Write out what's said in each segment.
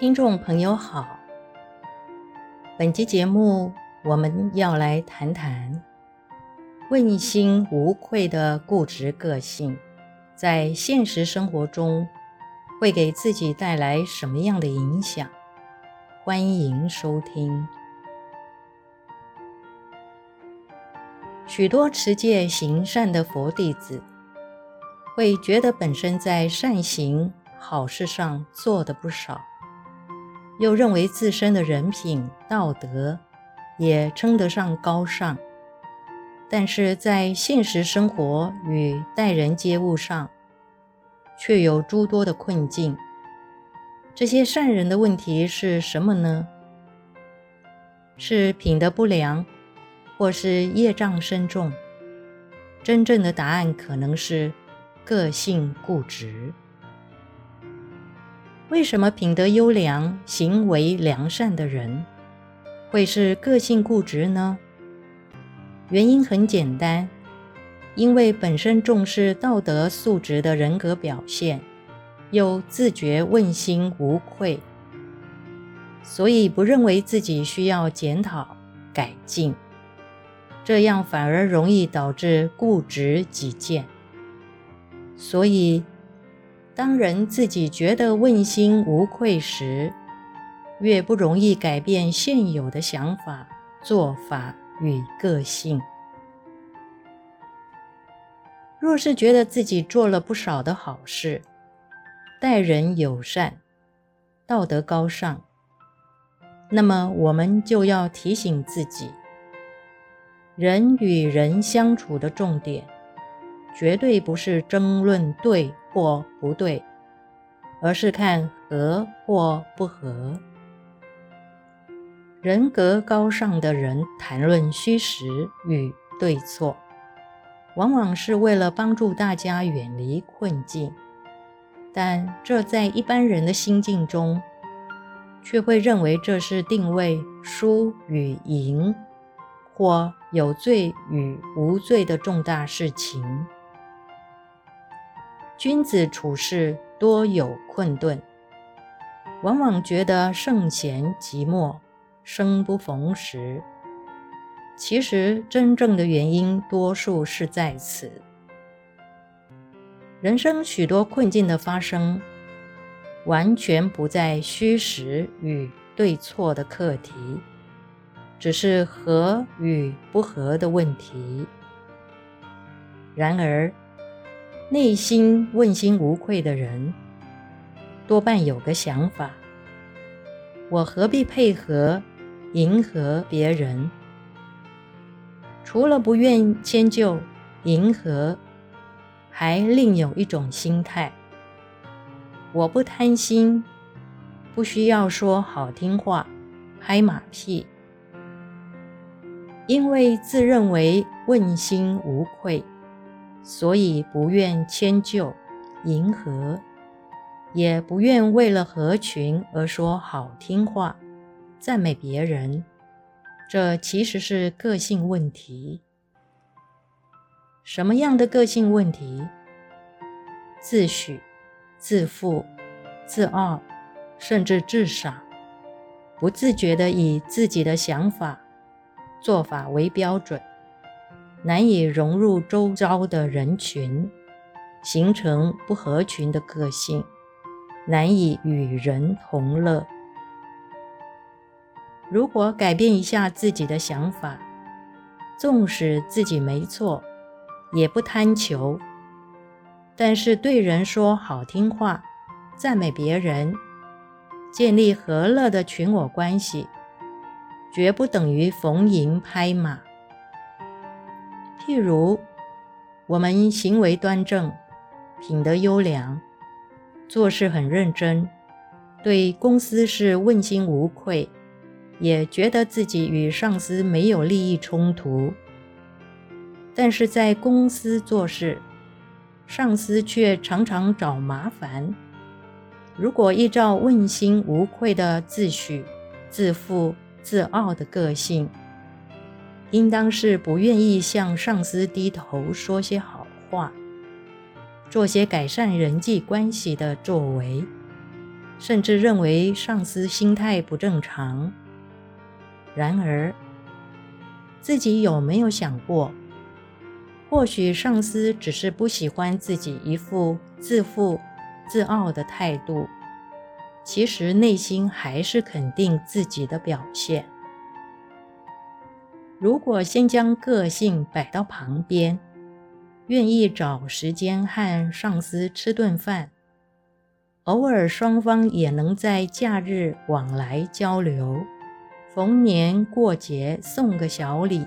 听众朋友好，本期节目我们要来谈谈问心无愧的固执个性，在现实生活中会给自己带来什么样的影响？欢迎收听。许多持戒行善的佛弟子，会觉得本身在善行好事上做的不少。又认为自身的人品道德也称得上高尚，但是在现实生活与待人接物上，却有诸多的困境。这些善人的问题是什么呢？是品德不良，或是业障深重？真正的答案可能是个性固执。为什么品德优良、行为良善的人会是个性固执呢？原因很简单，因为本身重视道德素质的人格表现，又自觉问心无愧，所以不认为自己需要检讨改进，这样反而容易导致固执己见。所以，当人自己觉得问心无愧时，越不容易改变现有的想法、做法与个性。若是觉得自己做了不少的好事，待人友善、道德高尚，那么我们就要提醒自己：人与人相处的重点，绝对不是争论对或不对，而是看合或不合。人格高尚的人谈论虚实与对错，往往是为了帮助大家远离困境，但这在一般人的心境中，却会认为这是定位输与赢，或有罪与无罪的重大事情。君子处事多有困顿，往往觉得圣贤寂寞，生不逢时。其实真正的原因，多数是在此。人生许多困境的发生，完全不在虚实与对错的课题，只是合与不合的问题。然而，内心问心无愧的人，多半有个想法：我何必配合、迎合别人？除了不愿迁就、迎合，还另有一种心态：我不贪心，不需要说好听话、拍马屁，因为自认为问心无愧。所以不愿迁就、迎合，也不愿为了合群而说好听话、赞美别人。这其实是个性问题。什么样的个性问题？自诩、自负、自傲，甚至自傻，不自觉地以自己的想法、做法为标准。难以融入周遭的人群，形成不合群的个性，难以与人同乐。如果改变一下自己的想法，纵使自己没错，也不贪求，但是对人说好听话，赞美别人，建立和乐的群我关系，绝不等于逢迎拍马。譬如，我们行为端正，品德优良，做事很认真，对公司是问心无愧，也觉得自己与上司没有利益冲突。但是在公司做事，上司却常常找麻烦。如果依照问心无愧的自诩、自负、自傲的个性，应当是不愿意向上司低头，说些好话，做些改善人际关系的作为，甚至认为上司心态不正常。然而，自己有没有想过，或许上司只是不喜欢自己一副自负、自傲的态度，其实内心还是肯定自己的表现。如果先将个性摆到旁边，愿意找时间和上司吃顿饭，偶尔双方也能在假日往来交流。逢年过节送个小礼，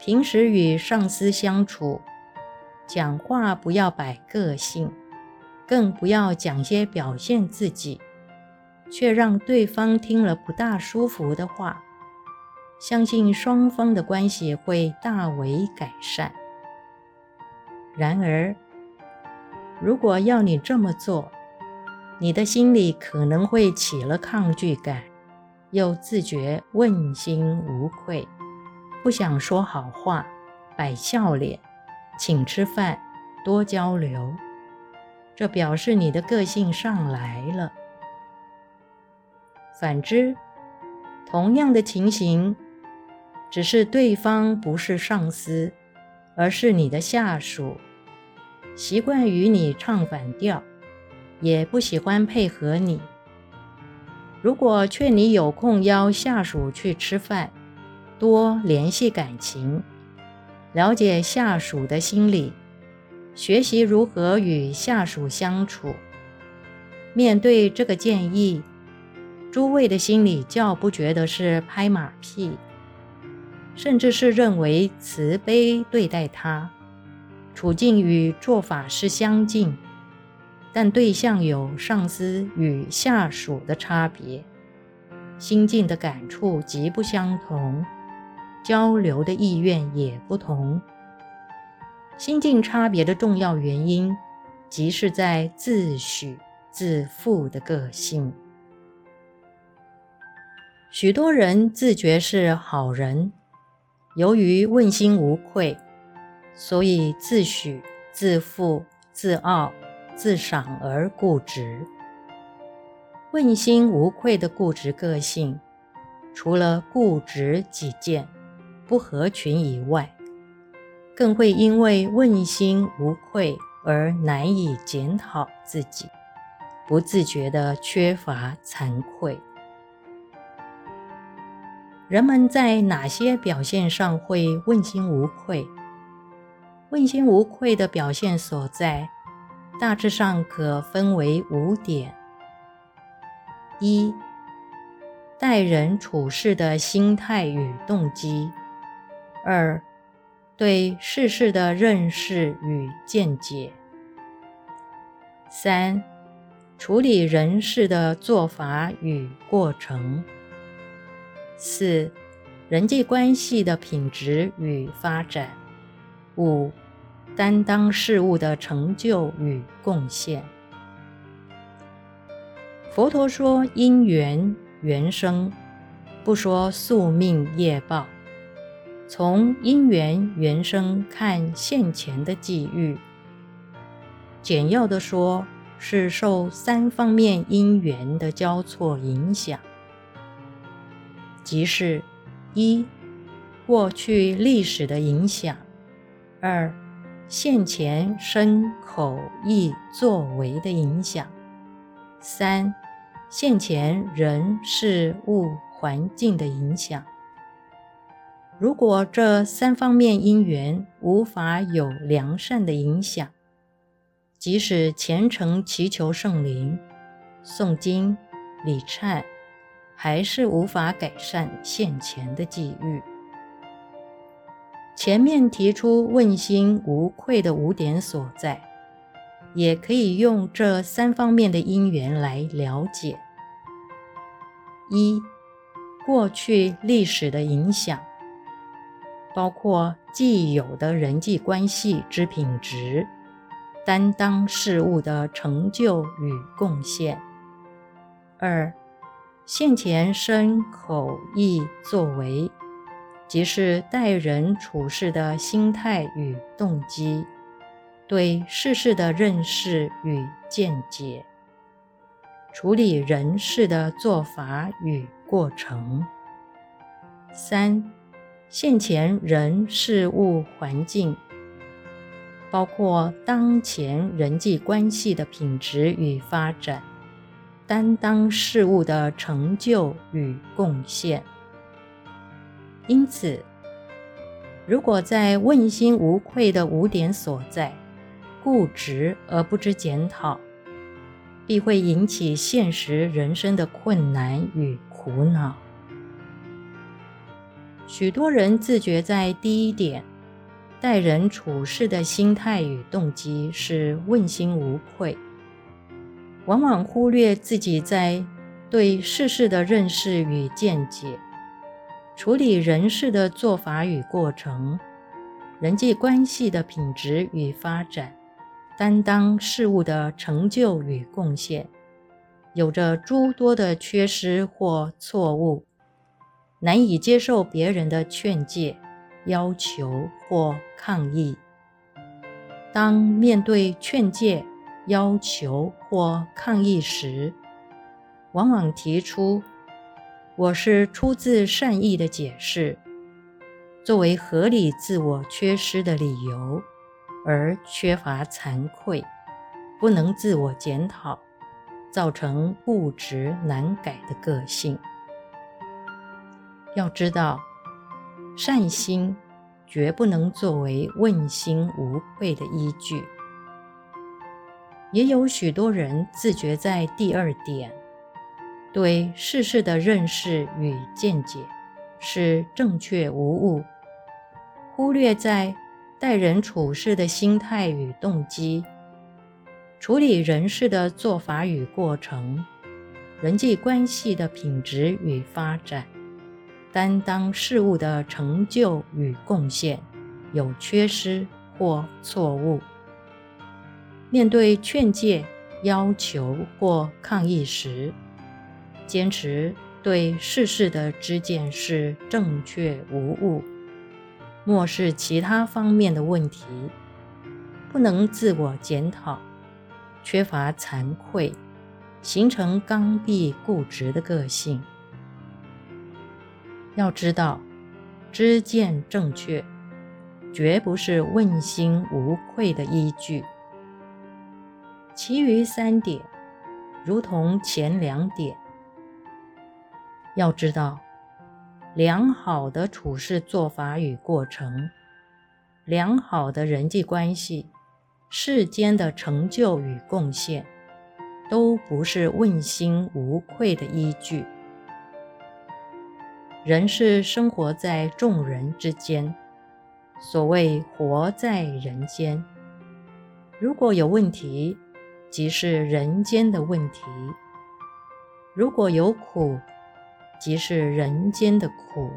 平时与上司相处，讲话不要摆个性，更不要讲些表现自己，却让对方听了不大舒服的话。相信双方的关系会大为改善。然而，如果要你这么做，你的心里可能会起了抗拒感。又自觉问心无愧，不想说好话，摆笑脸，请吃饭，多交流，这表示你的个性上来了。反之，同样的情形，只是对方不是上司，而是你的下属，习惯与你唱反调，也不喜欢配合你。如果劝你有空邀下属去吃饭，多联系感情，了解下属的心理，学习如何与下属相处。面对这个建议，诸位的心里较不觉得是拍马屁，甚至是认为慈悲对待他，处境与做法是相近。但对象有上司与下属的差别，心境的感触极不相同，交流的意愿也不同。心境差别的重要原因，即是在自诩自负的个性。许多人自觉是好人，由于问心无愧，所以自诩自负自傲。自赏而固执，问心无愧的固执个性，除了固执己见、不合群以外，更会因为问心无愧而难以检讨自己，不自觉地缺乏惭愧。人们在哪些表现上会问心无愧？问心无愧的表现所在，大致上可分为五点：一、待人处事的心态与动机；二、对世事的认识与见解；三、处理人事的做法与过程；四、人际关系的品质与发展；五、担当事务的成就与贡献。佛陀说因缘缘生，不说宿命业报。从因缘缘生看现前的际遇，简要的说，是受三方面因缘的交错影响，即是一、过去历史的影响；二、现前身口意作为的影响；三、现前人事物环境的影响。如果这三方面因缘无法有良善的影响，即使虔诚祈求圣灵、诵经、礼忏，还是无法改善现前的际遇。前面提出问心无愧的五点所在，也可以用这三方面的因缘来了解：一、过去历史的影响，包括既有的人际关系之品质、担当事务的成就与贡献；二、现前身口意作为。即是待人处事的心态与动机，对世事的认识与见解。处理人事的做法与过程。三、现前人事物环境，包括当前人际关系的品质与发展，担当事物的成就与贡献。因此，如果在问心无愧的五点所在，固执而不知检讨，必会引起现实人生的困难与苦恼。许多人自觉在第一点，待人处事的心态与动机是问心无愧，往往忽略自己在对世事的认识与见解。处理人事的做法与过程，人际关系的品质与发展，担当事物的成就与贡献，有着诸多的缺失或错误，难以接受别人的劝诫、要求或抗议。当面对劝诫、要求或抗议时，往往提出，我是出自善意的解释，作为合理自我缺失的理由，而缺乏惭愧，不能自我检讨，造成固执难改的个性。要知道，善心绝不能作为问心无愧的依据。也有许多人自觉在第二点。对世事的认识与见解是正确无误，忽略在待人处事的心态与动机，处理人事的做法与过程，人际关系的品质与发展，担当事物的成就与贡献有缺失或错误。面对劝诫、要求或抗议时，坚持对世事的知见是正确无误，漠视其他方面的问题，不能自我检讨，缺乏惭愧，形成刚愎固执的个性。要知道，知见正确，绝不是问心无愧的依据。其余三点，如同前两点。要知道，良好的处事做法与过程，良好的人际关系，世间的成就与贡献，都不是问心无愧的依据。人是生活在众人之间，所谓活在人间，如果有问题，即是人间的问题；如果有苦，即是人间的苦，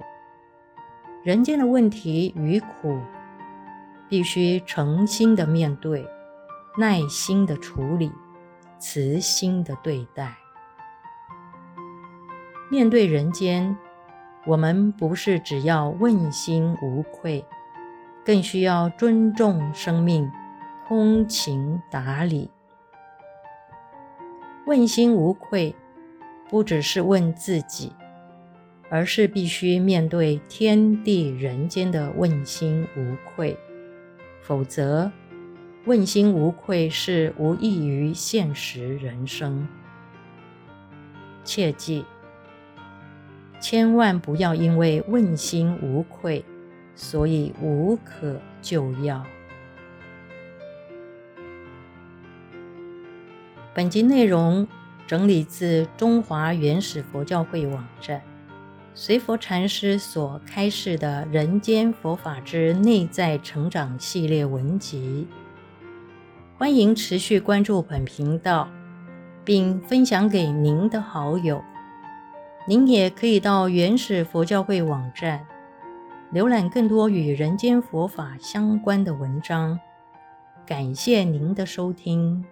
人间的问题与苦，必须诚心的面对，耐心的处理，慈心的对待。面对人间，我们不是只要问心无愧，更需要尊重生命，通情达理。问心无愧，不只是问自己。而是必须面对天地人间的问心无愧，否则问心无愧是无益于现实人生。切记，千万不要因为问心无愧，所以无可救药。本集内容整理自中华原始佛教会网站。随佛禅师所开示的《人间佛法之内在成长》系列文集，欢迎持续关注本频道，并分享给您的好友。您也可以到原始佛教会网站浏览更多与人间佛法相关的文章。感谢您的收听。